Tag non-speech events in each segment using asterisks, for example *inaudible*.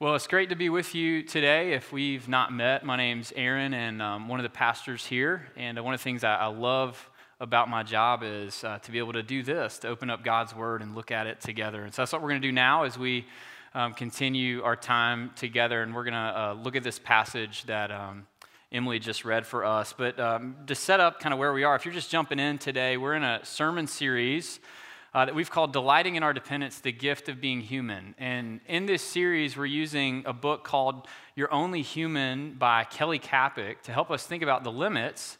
Well, it's great to be with you today. If we've not met, my name's Aaron, and um, one of the pastors here. And uh, one of the things I, I love about my job is uh, to be able to do this, to open up God's Word and look at it together. And so that's what we're going to do now as we um, continue our time together. And we're going to uh, look at this passage that um, Emily just read for us. But um, to set up kind of where we are, if you're just jumping in today, we're in a sermon series uh, that we've called Delighting in Our Dependence The Gift of Being Human. And in this series, we're using a book called You're Only Human by Kelly Kapic to help us think about the limits,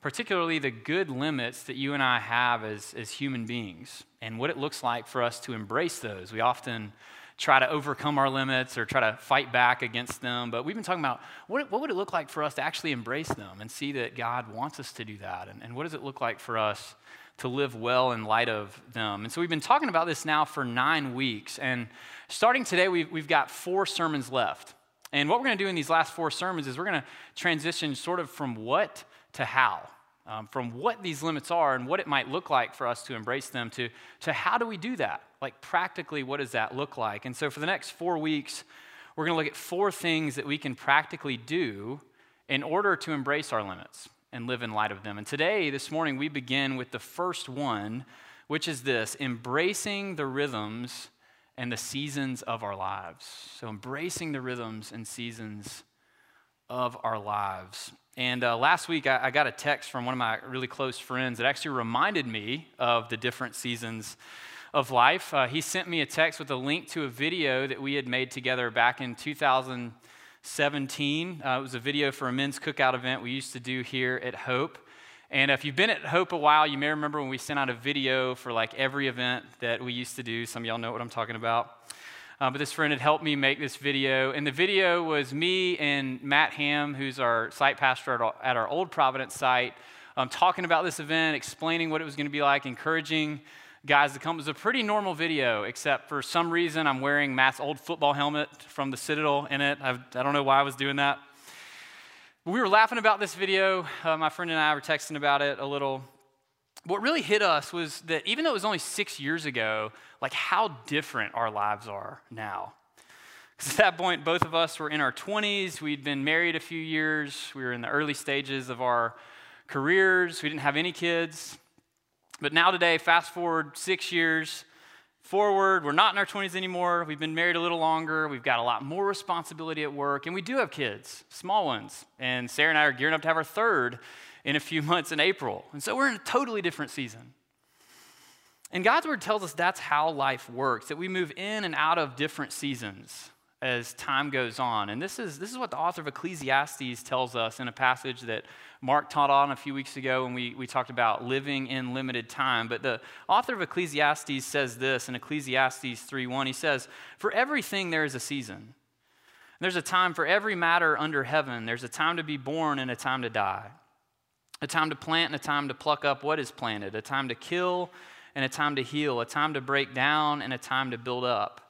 particularly the good limits that you and I have as, as human beings, and what it looks like for us to embrace those. We often try to overcome our limits or try to fight back against them. But we've been talking about what, what would it look like for us to actually embrace them and see that God wants us to do that? And, and what does it look like for us to live well in light of them. And so we've been talking about this now for nine weeks. And starting today, we've, we've got four sermons left. And what we're going to do in these last four sermons is we're going to transition sort of from what to how, um, from what these limits are and what it might look like for us to embrace them to, to how do we do that? Like, practically, what does that look like? And so for the next four weeks, we're going to look at four things that we can practically do in order to embrace our limits and live in light of them. And today, this morning, we begin with the first one, which is this embracing the rhythms and the seasons of our lives. So, embracing the rhythms and seasons of our lives. And uh, last week, I, I, got a text from one of my really close friends that actually reminded me of the different seasons of life. Uh, he sent me a text with a link to a video that we had made together back in 2000. 17. Uh, it was a video for a men's cookout event we used to do here at Hope. And if you've been at Hope a while, you may remember when we sent out a video for like every event that we used to do. Some of y'all know what I'm talking about. Uh, but this friend had helped me make this video. And the video was me and Matt Ham, who's our site pastor at our, Old Providence site, um, talking about this event, explaining what it was going to be like, encouraging guys to come. It was a pretty normal video, except for some reason I'm wearing Matt's old football helmet from the Citadel in it. I've, I do not know why I was doing that. We were laughing about this video. Uh, my friend and I were texting about it a little. What really hit us was that even though it was only six years ago, like how different our lives are now. Because at that point, both of us were in our 20s. We'd been married a few years. We were in the early stages of our careers. We didn't have any kids. But now, today, fast forward six years forward, we're not in our 20s anymore. We've been married a little longer. We've got a lot more responsibility at work. And we do have kids, small ones. And Sarah and I are gearing up to have our third in a few *laughs* months in April. And so we're in a totally different season. And God's word tells us that's how life works, that we move in and out of different seasons as time goes on. And this is, this is what the author of Ecclesiastes tells us in a passage that Mark taught on a few weeks ago when we, we talked about living in limited time. But the author of Ecclesiastes says this in Ecclesiastes 3.1. He says, For everything there is a season. There's a time for every matter under heaven. There's a time to be born and a time to die. A time to plant and a time to pluck up what is planted. A time to kill and a time to heal. A time to break down and a time to build up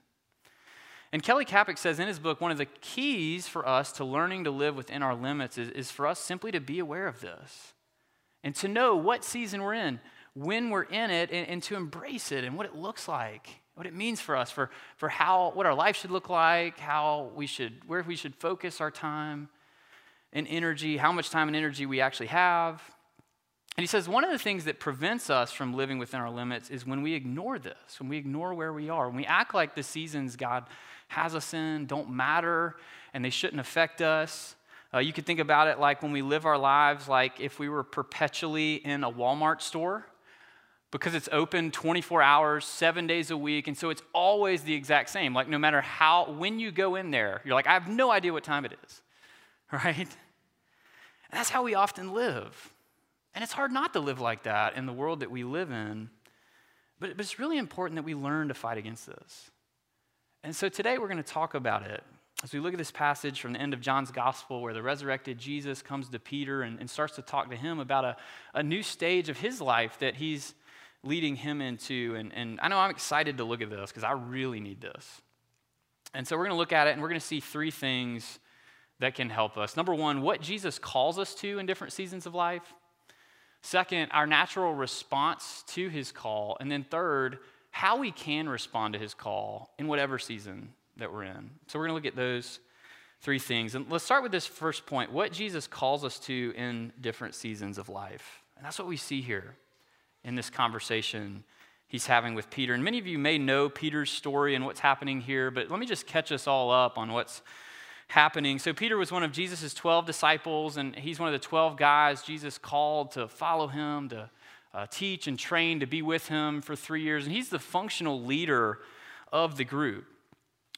And Kelly Kapic says in his book, one of the keys for us to learning to live within our limits is, is for us simply to be aware of this and to know what season we're in, when we're in it, and, and to embrace it and what it looks like, what it means for us, for, for how, what our life should look like, how we should, where we should focus our time and energy, how much time and energy we actually have. And he says one of the things that prevents us from living within our limits is when we ignore this, when we ignore where we are, when we act like the seasons God has us in don't matter and they shouldn't affect us. Uh, you could think about it like when we live our lives like if we were perpetually in a Walmart store because it's open 24 hours, seven days a week, and so it's always the exact same. Like no matter how, when you go in there, you're like, I have no idea what time it is, *laughs* right? And that's how we often live. And it's hard not to live like that in the world that we live in. But, but it's really important that we learn to fight against this. And so today we're going to talk about it. as we look at this passage from the end of John's gospel, where the resurrected Jesus comes to Peter and, and starts to talk to him about a, a new stage of his life that he's leading him into. And, and I know I'm excited to look at this because I really need this. And so we're going to look at it and we're going to see three things that can help us. Number one, what Jesus calls us to in different seasons of life. Second, our natural response to his call. And then third, how we can respond to his call in whatever season that we're in. So we're going to look at those three things. And let's start with this first point what Jesus calls us to in different seasons of life. And that's what we see here in this conversation he's having with Peter. And many of you may know Peter's story and what's happening here, but let me just catch us all up on what's happening. So, Peter was one of Jesus' 12 disciples, and he's one of the 12 guys Jesus called to follow him, to uh, teach and train, to be with him for three years. And he's the functional leader of the group.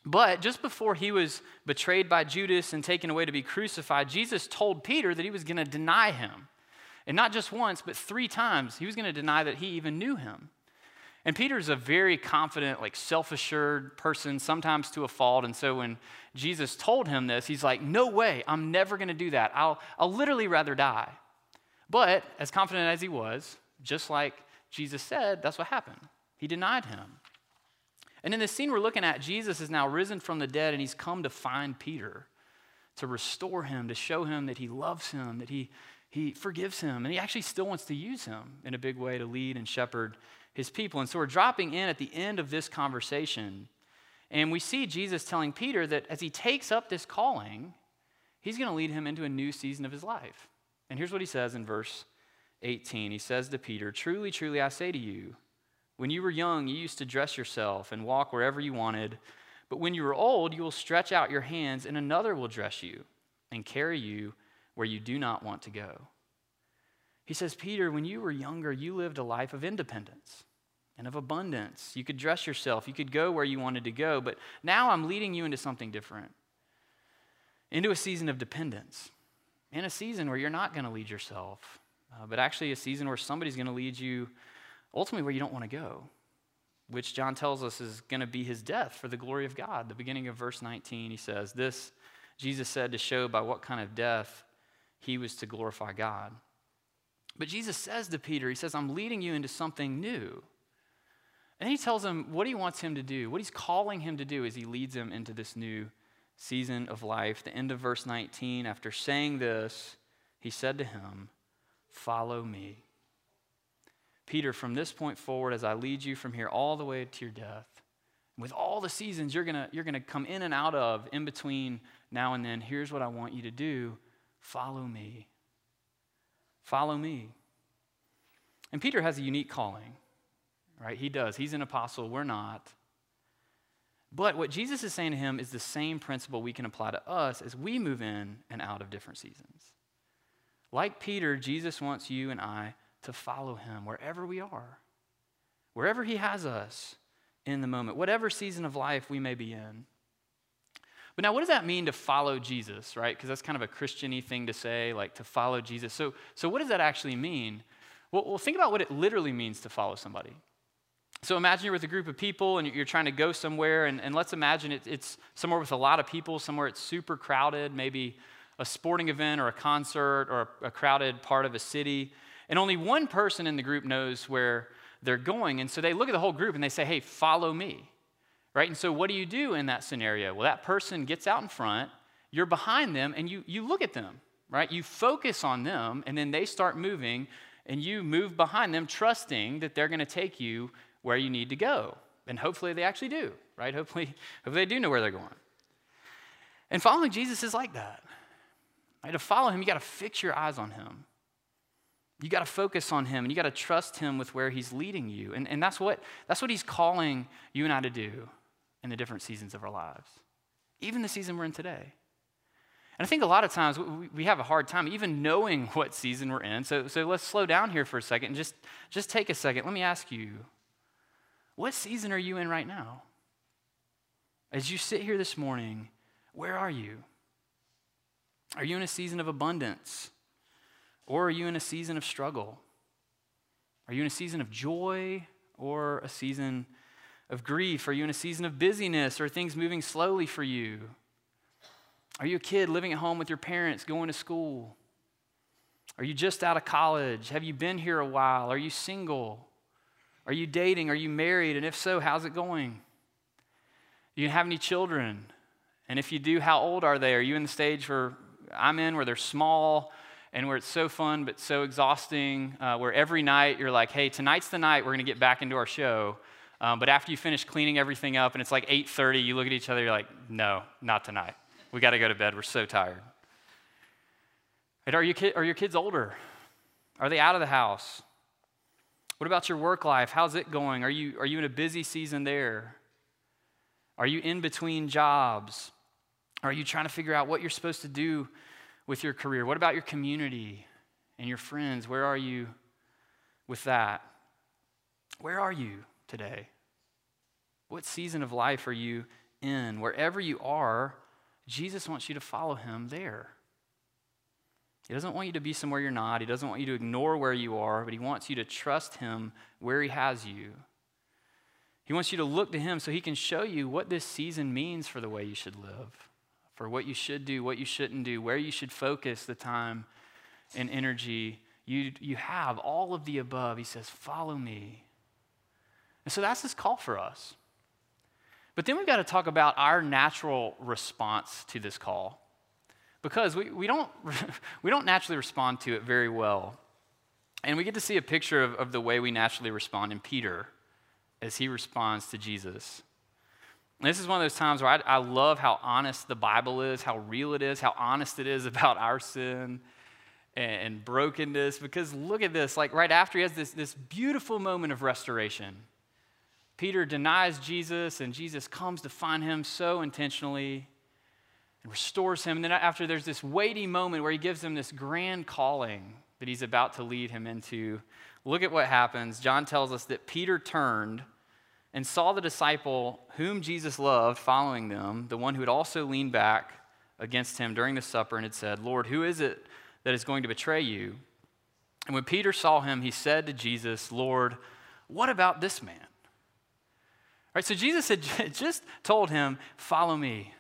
But just before he was betrayed by Judas and taken away to be crucified, Jesus told Peter that he was going to deny him. And not just once, but three times, he was going to deny that he even knew him. And Peter's a very confident, like self assured person, sometimes to a fault. And so when Jesus told him this, he's like, No way, I'm never going to do that. I'll, I'll literally rather die. But as confident as he was, just like Jesus said, that's what happened. He denied him. And in this scene we're looking at, Jesus is now risen from the dead and he's come to find Peter, to restore him, to show him that he loves him, that he, he forgives him, and he actually still wants to use him in a big way to lead and shepherd his people. And so we're dropping in at the end of this conversation, and we see Jesus telling Peter that as he takes up this calling, he's going to lead him into a new season of his life. And here's what he says in verse 18 He says to Peter, Truly, truly, I say to you, when you were young, you used to dress yourself and walk wherever you wanted. But when you are old, you will stretch out your hands, and another will dress you and carry you where you do not want to go. He says, Peter, when you were younger, you lived a life of independence and of abundance. You could dress yourself, you could go where you wanted to go, but now I'm leading you into something different into a season of dependence, in a season where you're not going to lead yourself, uh, but actually a season where somebody's going to lead you ultimately where you don't want to go, which John tells us is going to be his death for the glory of God. The beginning of verse 19, he says, This Jesus said to show by what kind of death he was to glorify God. But Jesus says to Peter, He says, I'm leading you into something new. And he tells him what he wants him to do, what he's calling him to do as he leads him into this new season of life. The end of verse 19, after saying this, he said to him, Follow me. Peter, from this point forward, as I lead you from here all the way to your death, with all the seasons you're going you're going to come in and out of in between now and then, here's what I want you to do follow me. Follow me. And Peter has a unique calling, right? He does. He's an apostle, we're not. But what Jesus is saying to him is the same principle we can apply to us as we move in and out of different seasons. Like Peter, Jesus wants you and I to follow him wherever we are, wherever he has us in the moment, whatever season of life we may be in. But now, what does that mean to follow Jesus, right? Because that's kind of a Christian thing to say, like to follow Jesus. So, so what does that actually mean? Well, well, think about what it literally means to follow somebody. So imagine you're with a group of people and you're trying to go somewhere, and, and let's imagine it, it's somewhere with a lot of people, somewhere it's super crowded, maybe a sporting event or a concert or a, crowded part of a city. And only one person in the group knows where they're going. And so they look at the whole group and they say, hey, follow me right? And so what do you do in that scenario? Well, that person gets out in front, you're behind them, and you, you look at them, right? You focus on them, and then they start moving, and you move behind them, trusting that they're going to take you where you need to go. And hopefully they actually do, right? Hopefully, hopefully they do know where they're going. And following Jesus is like that. Right? To follow him, you got to fix your eyes on him. You got to focus on him and you got to trust him with where he's leading you. And, and that's, what, that's what he's calling you and I to do in the different seasons of our lives, even the season we're in today. And I think a lot of times we have a hard time even knowing *laughs* what season we're in. So, so let's slow down here for a second and just, just take a second. Let me ask you what season are you in right now? As you sit here this morning, where are you? Are you in a season of abundance? Or are you in a season of struggle? Are you in a season of joy or a season of grief? Are you in a season of busyness or things moving slowly for you? Are you a kid living at home with your parents, going to school? Are you just out of college? Have you been here a while? Are you single? Are you dating? Are you married? And if so, how's it going? Do you have any children? And if you do, how old are they? Are you in the stage where I'm in, where they're small and where it's so fun but so exhausting, uh, where every night you're like, hey, tonight's the night we're going to get back into our show. Um, but after you finish cleaning everything up and it's like 8.30, you look at each other, you're like, no, not tonight. We got to go to bed. We're so tired. And are, you are your kids older? Are they out of the house? What about your work life? How's it going? Are you, are you in a busy season there? Are you in between jobs? Are you trying to figure out what you're supposed to do with your career? What about your community and your friends? Where are you with that? Where are you today? What season of life are you in? Wherever you are, Jesus wants you to follow him there. He doesn't want you to be somewhere you're not. He doesn't want you to ignore where you are, but he wants you to trust him where he has you. He wants you to look to him so he can show you what this season means for the way you should live, for what you should do, what you shouldn't do, where you should focus the time and energy you, you have, all of the above. He says, Follow me. And so that's his call for us. But then we've got to talk about our natural response to this call because we, we, don't, *laughs* we don't naturally respond to it very well. And we get to see a picture of, of the way we naturally respond in Peter as he responds to Jesus. And this is one of those times where I, I love how honest the Bible is, how real it is, how honest it is *laughs* about our sin and, and brokenness. Because look at this, like right after he has this, this beautiful moment of restoration. Peter denies Jesus, and Jesus comes to find him so intentionally and restores him. And then after there's this weighty moment where he gives him this grand calling that he's about to lead him into. Look at what happens. John tells us that Peter turned and saw the disciple whom Jesus loved following them, the one who had also leaned back against him during the supper and had said, Lord, who is it that is going to betray you? And when Peter saw him, he said to Jesus, Lord, what about this man? All right, so Jesus had *laughs* just told him, Follow me.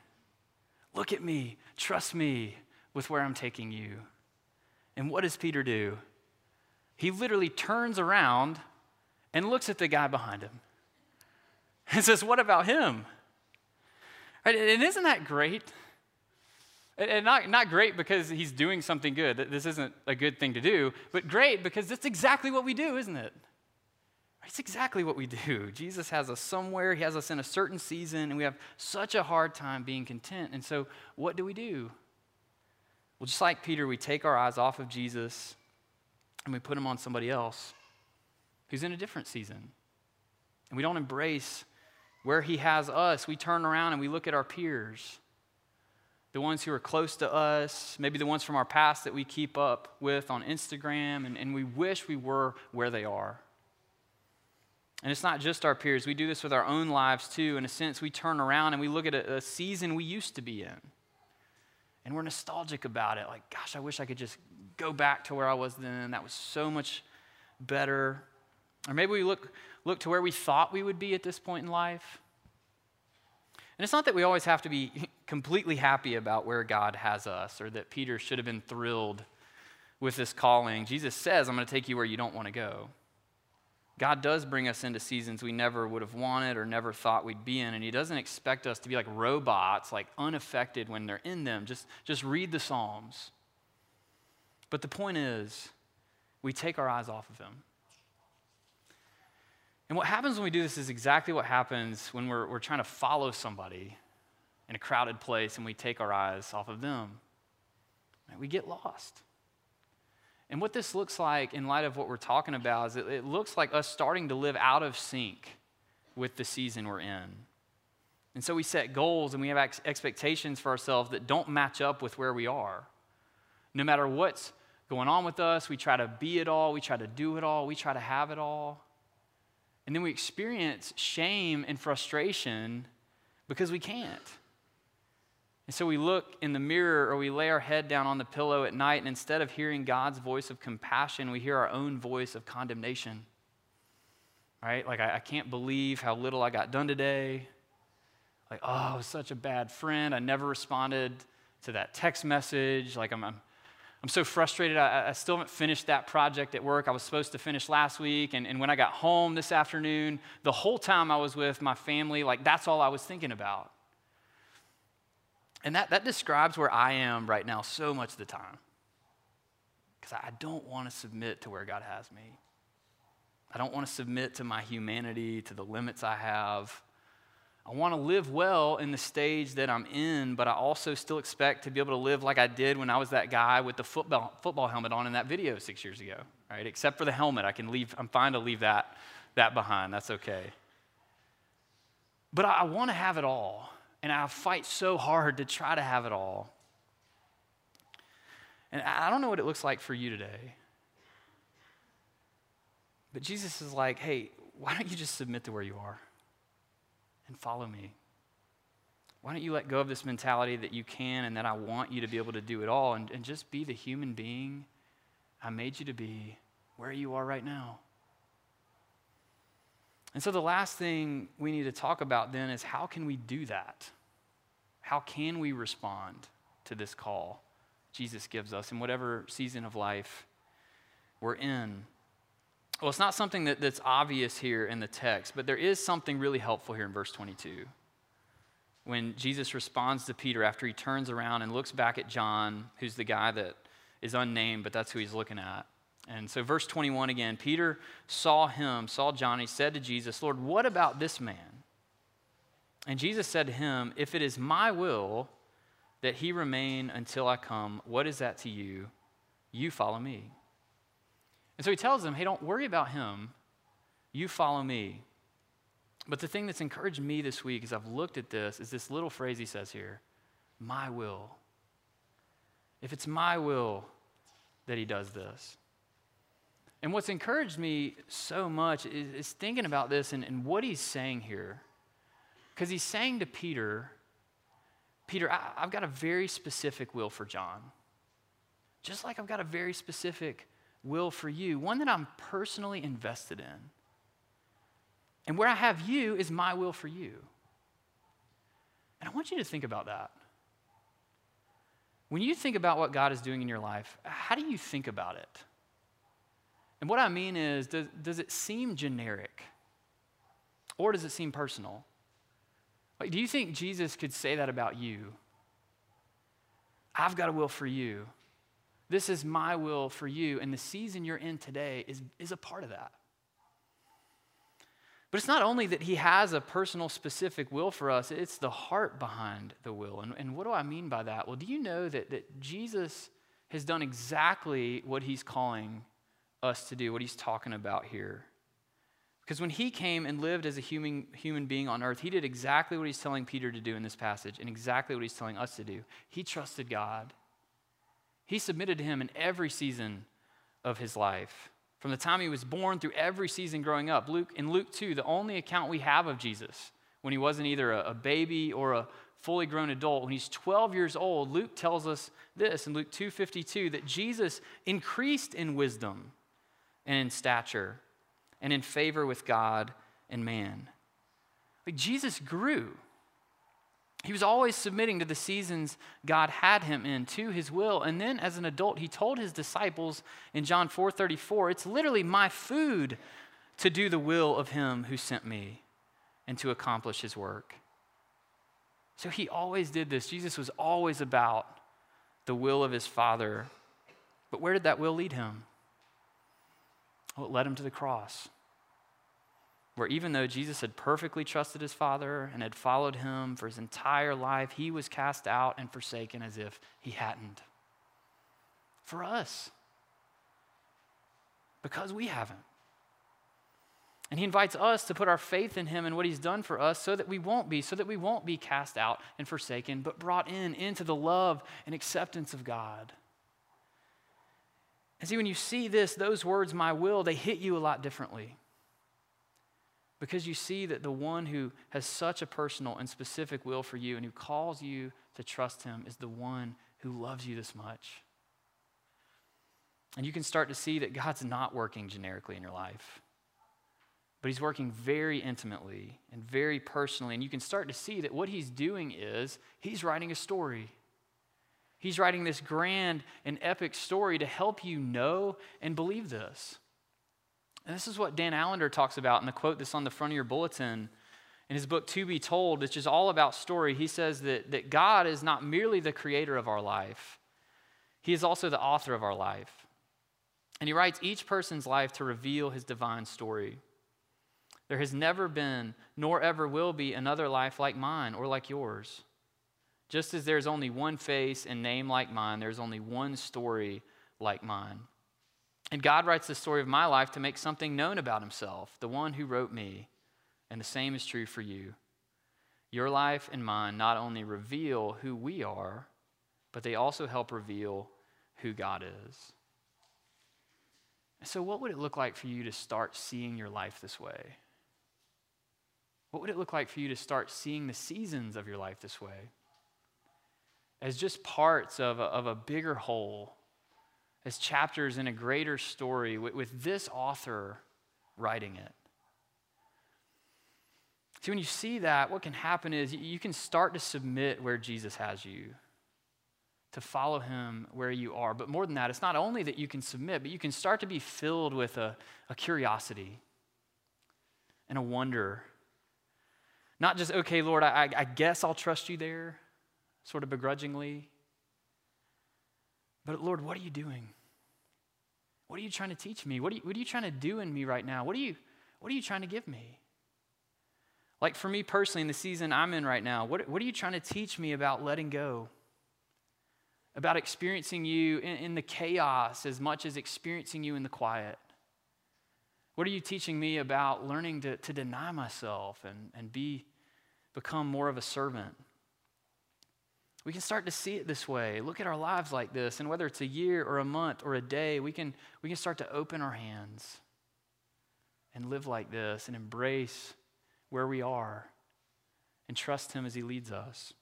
Look at me, trust me with where I'm taking you. And what does Peter do? He literally turns around and looks at the guy behind him and says, What about him? And isn't that great? And not, not great because he's doing something good. This isn't a good thing to do, but great because that's exactly what we do, isn't it? It's exactly what we do. Jesus has us somewhere, He has us in a certain season, and we have such a hard time being content. And so, what do we do? Well, just like Peter, we take our eyes off of Jesus and we put them on somebody else who's in a different season. And we don't embrace where He has us. We turn around and we look at our peers, the ones who are close to us, maybe the ones from our past that we keep up with on Instagram, and, and we wish we were where they are. And it's not just our peers. We do this with our own lives too. In a sense, we turn around and we look at a, a, season we used to be in. And we're nostalgic about it. Like, gosh, I wish I could just go back to where I was then. That was so much better. Or maybe we look, look to where we thought we would be at this point in life. And it's not that we always have to be *laughs* completely happy about where God has us or that Peter should have been thrilled with this calling. Jesus says, I'm going to take you where you don't want to go. God does bring us into seasons we never would have wanted or never thought we'd be in, and He doesn't expect us to be like robots, like unaffected when they're in them. Just, just read the Psalms. But the point is, we take our eyes off of Him. And what happens when we do this is exactly what happens when we're, we're trying to follow somebody in a crowded place and we take our eyes off of them. We get lost. And what this looks like in light of what we're talking about is it, it looks like us starting to live out of sync with the season we're in. And so we set goals and we have ex- expectations for ourselves that don't match up with where we are. No matter what's going on with us, we try to be it all, we try to do it all, we try to have it all. And then we experience shame and frustration because we can't. And so we look in the mirror or we lay our head down on the pillow at night, and instead of hearing God's voice of compassion, we hear our own voice of condemnation. Right? Like, I, I can't believe how little I got done today. Like, oh, I was such a bad friend. I never responded to that text message. Like, I'm, I'm, I'm so frustrated. I, I, still haven't finished that project at work I was supposed to finish last week. And, and when I got home this afternoon, the whole time I was with my family, like, that's all I was thinking about. And that, that describes where I am right now so much of the time. Because I don't want to submit to where God has me. I don't want to submit to my humanity, to the limits I have. I want to live well in the stage that I'm in, but I also still expect to be able to live like I did when I was that guy with the football, football helmet on in that video six years ago, right? Except for the helmet. I can leave, I'm fine to leave that, that behind. That's okay. But I, I want to have it all, and I fight so hard to try to have it all. And I don't know what it looks like for you today. But Jesus is like, hey, why don't you just submit to where you are and follow me? Why don't you let go of this mentality that you can and that I want you to be able to do it all and, and just be the human being I made you to be where you are right now? And so the last thing we need to talk about then is how can we do that? How can we respond to this call Jesus gives us in whatever season of life we're in? Well, it's not something that, that's obvious here in the text, but there is something really helpful here in verse 22. When Jesus responds to Peter after he turns around and looks back at John, who's the guy that is unnamed, but that's who he's looking at. And so, verse 21 again Peter saw him, saw John, he said to Jesus, Lord, what about this man? And Jesus said to him, If it is my will that he remain until I come, what is that to you? You follow me. And so he tells them, hey, don't worry about him. You follow me. But the thing that's encouraged me this week as I've looked at this is this little phrase he says here my will. If it's my will that he does this. And what's encouraged me so much is, is thinking about this and, and what he's saying here. Because he's saying to Peter, Peter, I, I've got a very specific will for John. Just like I've got a very specific will for you, one that I'm personally invested in. And where I have you is my will for you. And I want you to think about that. When you think about what God is doing in your life, how do you think about it? And what I mean is, does, does it seem generic? Or does it seem personal? Like, do you think Jesus could say that about you? I've got a will for you. This is my will for you. And the season you're in today is, is a part of that. But it's not only that he has a personal, specific will for us, it's the heart behind the will. And, and what do I mean by that? Well, do you know that, that Jesus has done exactly what he's calling us to do, what he's talking about here? Because when he came and lived as a human, human being on earth, he did exactly what he's telling Peter to do in this passage and exactly what he's telling us to do. He trusted God. He submitted to him in every season of his life. From the time he was born through every season growing up. Luke, in Luke 2, the only account we have of Jesus when he wasn't either a, a baby or a fully grown adult, when he's 12 years old, Luke tells us this in Luke 2:52 that Jesus increased in wisdom and in stature and in favor with God and man. Like Jesus grew. He was always submitting to the seasons God had him in, to his will. And then as an adult, he told his disciples in John 4:34, it's literally my food to do the will of him who sent me and to accomplish his work. So he always did this. Jesus was always about the will of his Father. But where did that will lead him? Well, it led him to the cross where even though Jesus had perfectly trusted his Father and had followed him for his entire life, he was cast out and forsaken as if he hadn't. For us, because we haven't. And he invites us to put our faith in him and what he's done for us so that we won't be, so that we won't be cast out and forsaken, but brought in into the love and acceptance of God. And see, when you see this, those words, my will, they hit you a lot differently because you see that the one who has such a personal and specific will for you and who calls you to trust him is the one who loves you this much. And you can start to see that God's not working generically in your life, but he's working very intimately and very personally. And you can start to see that what he's doing is he's writing a story. He's writing this grand and epic story to help you know and believe this. And this is what Dan Allender talks about in the quote that's on the front of your bulletin in his book, To Be Told, which is all about story. He says that, that God is not merely the creator of our life, He is also the author of our life. And he writes each person's life to reveal his divine story. There has never been, nor ever will be, another life like mine or like yours. Just as there's only one face and name like mine, there's only one story like mine. And God writes the story of my life to make something known about himself, the one who wrote me. And the same is true for you. Your life and mine not only reveal who we are, but they also help reveal who God is. So, what would it look like for you to start seeing your life this way? What would it look like for you to start seeing the seasons of your life this way? as just parts of a, of a bigger whole, as chapters in a greater story with, with this author writing it. See, when you see that, what can happen is you can start to submit where Jesus has you, to follow him where you are. But more than that, it's not only that you can submit, but you can start to be filled with a, a curiosity and a wonder. Not just, okay, Lord, I, I guess I'll trust you there sort of begrudgingly. But Lord, what are you doing? What are you trying to teach me? What are you, what are you trying to do in me right now? What are, you, what are you trying to give me? Like for me personally, in the season I'm in right now, what, what are you trying to teach me about letting go? About experiencing you in, in the chaos as much as experiencing you in the quiet? What are you teaching me about learning to, to deny myself and, and be, become more of a servant? We can start to see it this way. Look at our lives like this, and whether it's a year or a month or a day, we can, we can start to open our hands and live like this and embrace where we are and trust Him as He leads us.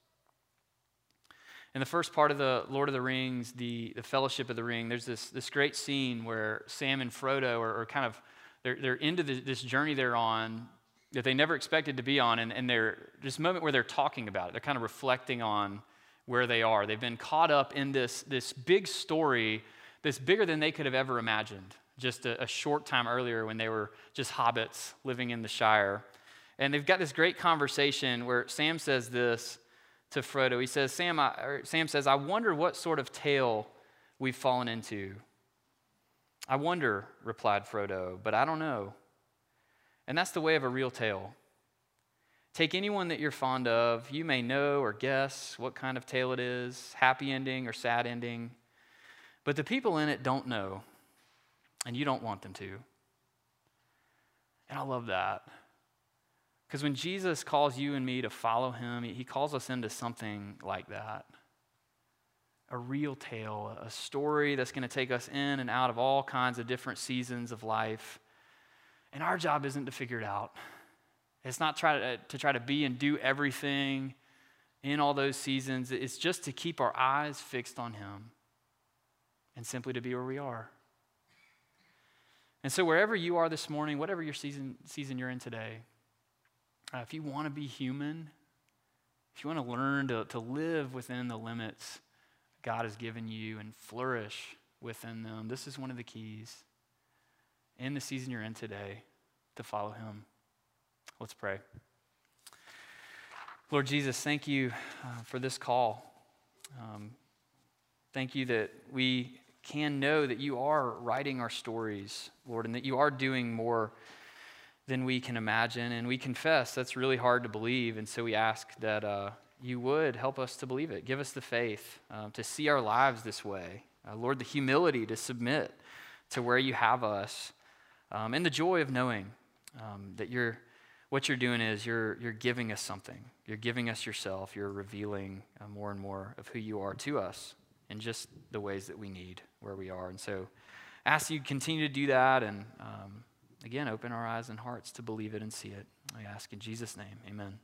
In the first part of the Lord of the Rings, the, the Fellowship of the Ring, there's this, this great scene where Sam and Frodo are, are kind of, they're, they're into the, this journey they're on that they never expected to be on, and, and they're, just moment where they're talking about it. They're kind of reflecting on where they are. They've been caught up in this, this big story that's bigger than they could have ever imagined just a, a, short time earlier when they were just hobbits living in the Shire. And they've got this great conversation where Sam says this to Frodo. He says, Sam, I, Sam says, I wonder what sort of tale we've fallen into. I wonder, replied Frodo, but I don't know. And that's the way of a real tale. Take anyone that you're fond of. You may know or guess what kind of tale it is happy ending or sad ending. But the people in it don't know, and you don't want them to. And I love that. Because when Jesus calls you and me to follow him, he calls us into something like that a real tale, a story that's going to take us in and out of all kinds of different seasons of life. And our job isn't to figure it out. It's not try to, to try to be and do everything in all those seasons. It's just to keep our eyes fixed on Him and simply to be where we are. And so, wherever you are this morning, whatever your season, season you're in today, uh, if you want to be human, if you want to learn to, to live within the limits God has given you and flourish within them, this is one of the keys in the season you're in today to follow Him. Let's pray. Lord Jesus, thank you uh, for this call. Um, thank you that we can know that you are writing our stories, Lord, and that you are doing more than we can imagine. And we confess that's really hard to believe. And so we ask that uh, you would help us to believe it. Give us the faith um, to see our lives this way. Uh, Lord, the humility to submit to where you have us, um, and the joy of knowing um, that you're what you're doing is you're, you're giving us something. You're giving us yourself. You're revealing uh, more and more of who you are to us in just the ways that we need where we are. And so ask you continue to do that and um, again, open our eyes and hearts to believe it and see it. I ask in Jesus' name, amen.